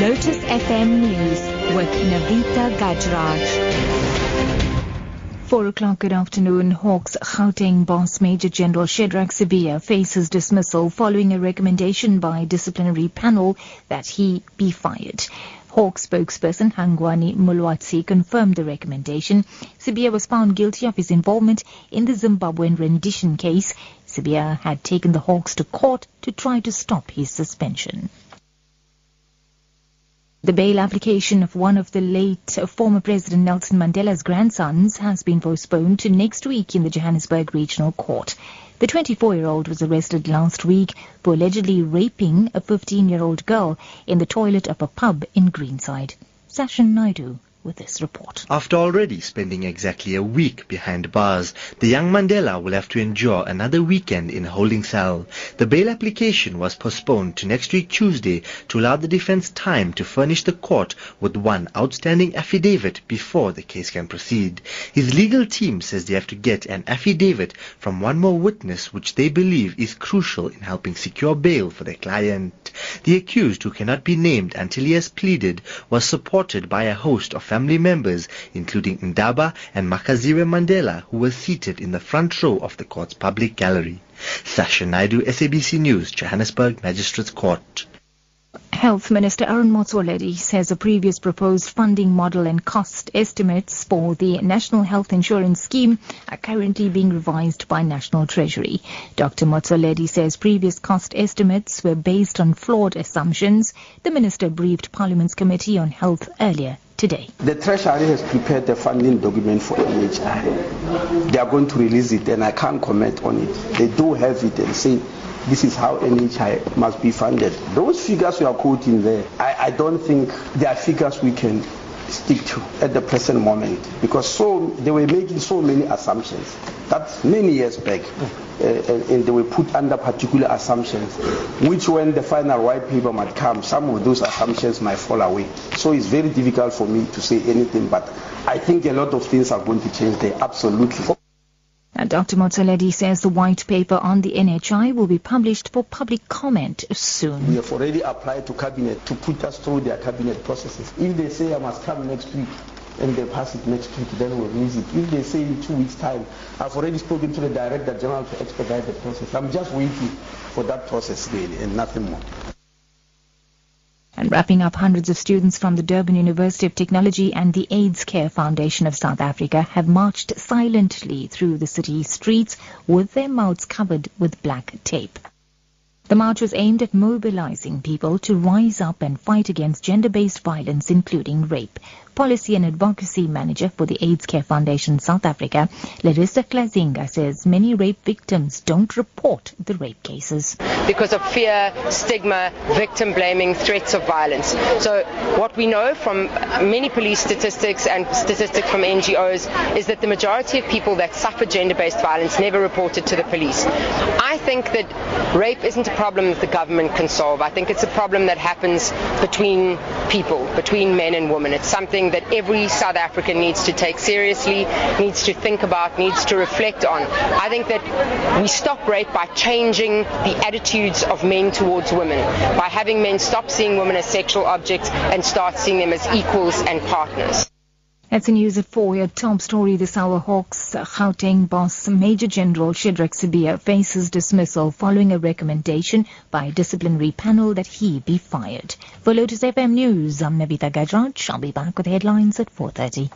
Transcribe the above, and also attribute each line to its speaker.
Speaker 1: Lotus FM News with Navita Gajraj. Four o'clock good afternoon. Hawks Gauteng boss Major General Shadrack Sibiya faces dismissal following a recommendation by disciplinary panel that he be fired. Hawks spokesperson Hangwani Mulaudzi confirmed the recommendation. Sibiya was found guilty of his involvement in the Zimbabwean rendition case. Sibiya had taken the Hawks to court to try to stop his suspension. The bail application of one of the late uh, former President Nelson Mandela's grandsons has been postponed to next week in the Johannesburg Regional Court. The 24-year-old was arrested last week for allegedly raping a 15-year-old girl in the toilet of a pub in Greenside. Sashin Naidu with this report.
Speaker 2: After already spending exactly a week behind bars, the young Mandela will have to endure another weekend in a holding cell. The bail application was postponed to next week Tuesday to allow the defense time to furnish the court with one outstanding affidavit before the case can proceed. His legal team says they have to get an affidavit from one more witness which they believe is crucial in helping secure bail for their client. The accused, who cannot be named until he has pleaded, was supported by a host of family members, including Ndaba and Makaziwe Mandela, who were seated in the front row of the court's public gallery. Sasha Naidu, SABC News, Johannesburg Magistrates Court.
Speaker 1: Health Minister Aaron Motsoaledi says a previous proposed funding model and cost estimates for the National Health Insurance Scheme are currently being revised by National Treasury. Dr. Motsoaledi says previous cost estimates were based on flawed assumptions. The minister briefed Parliament's Committee on Health earlier today.
Speaker 3: The Treasury has prepared the funding document for NHI. They are going to release it and I can't comment on it. They do have it and say this is how NHI must be funded. Those figures you are quoting there, I, I don't think they are figures we can stick to at the present moment because so they were making so many assumptions. That's many years back, Uh, and they were put under particular assumptions, which when the final white paper might come, some of those assumptions might fall away. So it's very difficult for me to say anything, but I think a lot of things are going to change there, absolutely.
Speaker 1: And Dr. Motsoaledi says the white paper on the NHI will be published for public comment soon.
Speaker 3: We have already applied to cabinet to put us through their cabinet processes. If they say I must come next week and they pass it next week, then we'll release it. If they say in two weeks' time, I've already spoken to the Director General to expedite the process. I'm just waiting for that process really and nothing more.
Speaker 1: And wrapping up, hundreds of students from the Durban University of Technology and the AIDS Care Foundation of South Africa have marched silently through the city streets with their mouths covered with black tape. The march was aimed at mobilizing people to rise up and fight against gender-based violence, including rape. Policy and Advocacy Manager for the AIDS Care Foundation South Africa, Larissa Klazinga, says many rape victims don't report the rape cases.
Speaker 4: Because of fear, stigma, victim blaming, threats of violence. So what we know from many police statistics and statistics from NGOs is that the majority of people that suffer gender-based violence never reported to the police. I think that rape isn't a problem that the government can solve. I think it's a problem that happens between people, between men and women. It's something that every South African needs to take seriously, needs to think about, needs to reflect on. I think that we stop rape by changing the attitudes of men towards women, by having men stop seeing women as sexual objects and start seeing them as equals and partners.
Speaker 1: That's the news at 4. Your top story this hour. Hawks Gauteng boss Major General Shadrack Sibiya faces dismissal following a recommendation by a disciplinary panel that he be fired. For Lotus FM News, I'm Navita Gajraj. I'll be back with headlines at 4.30.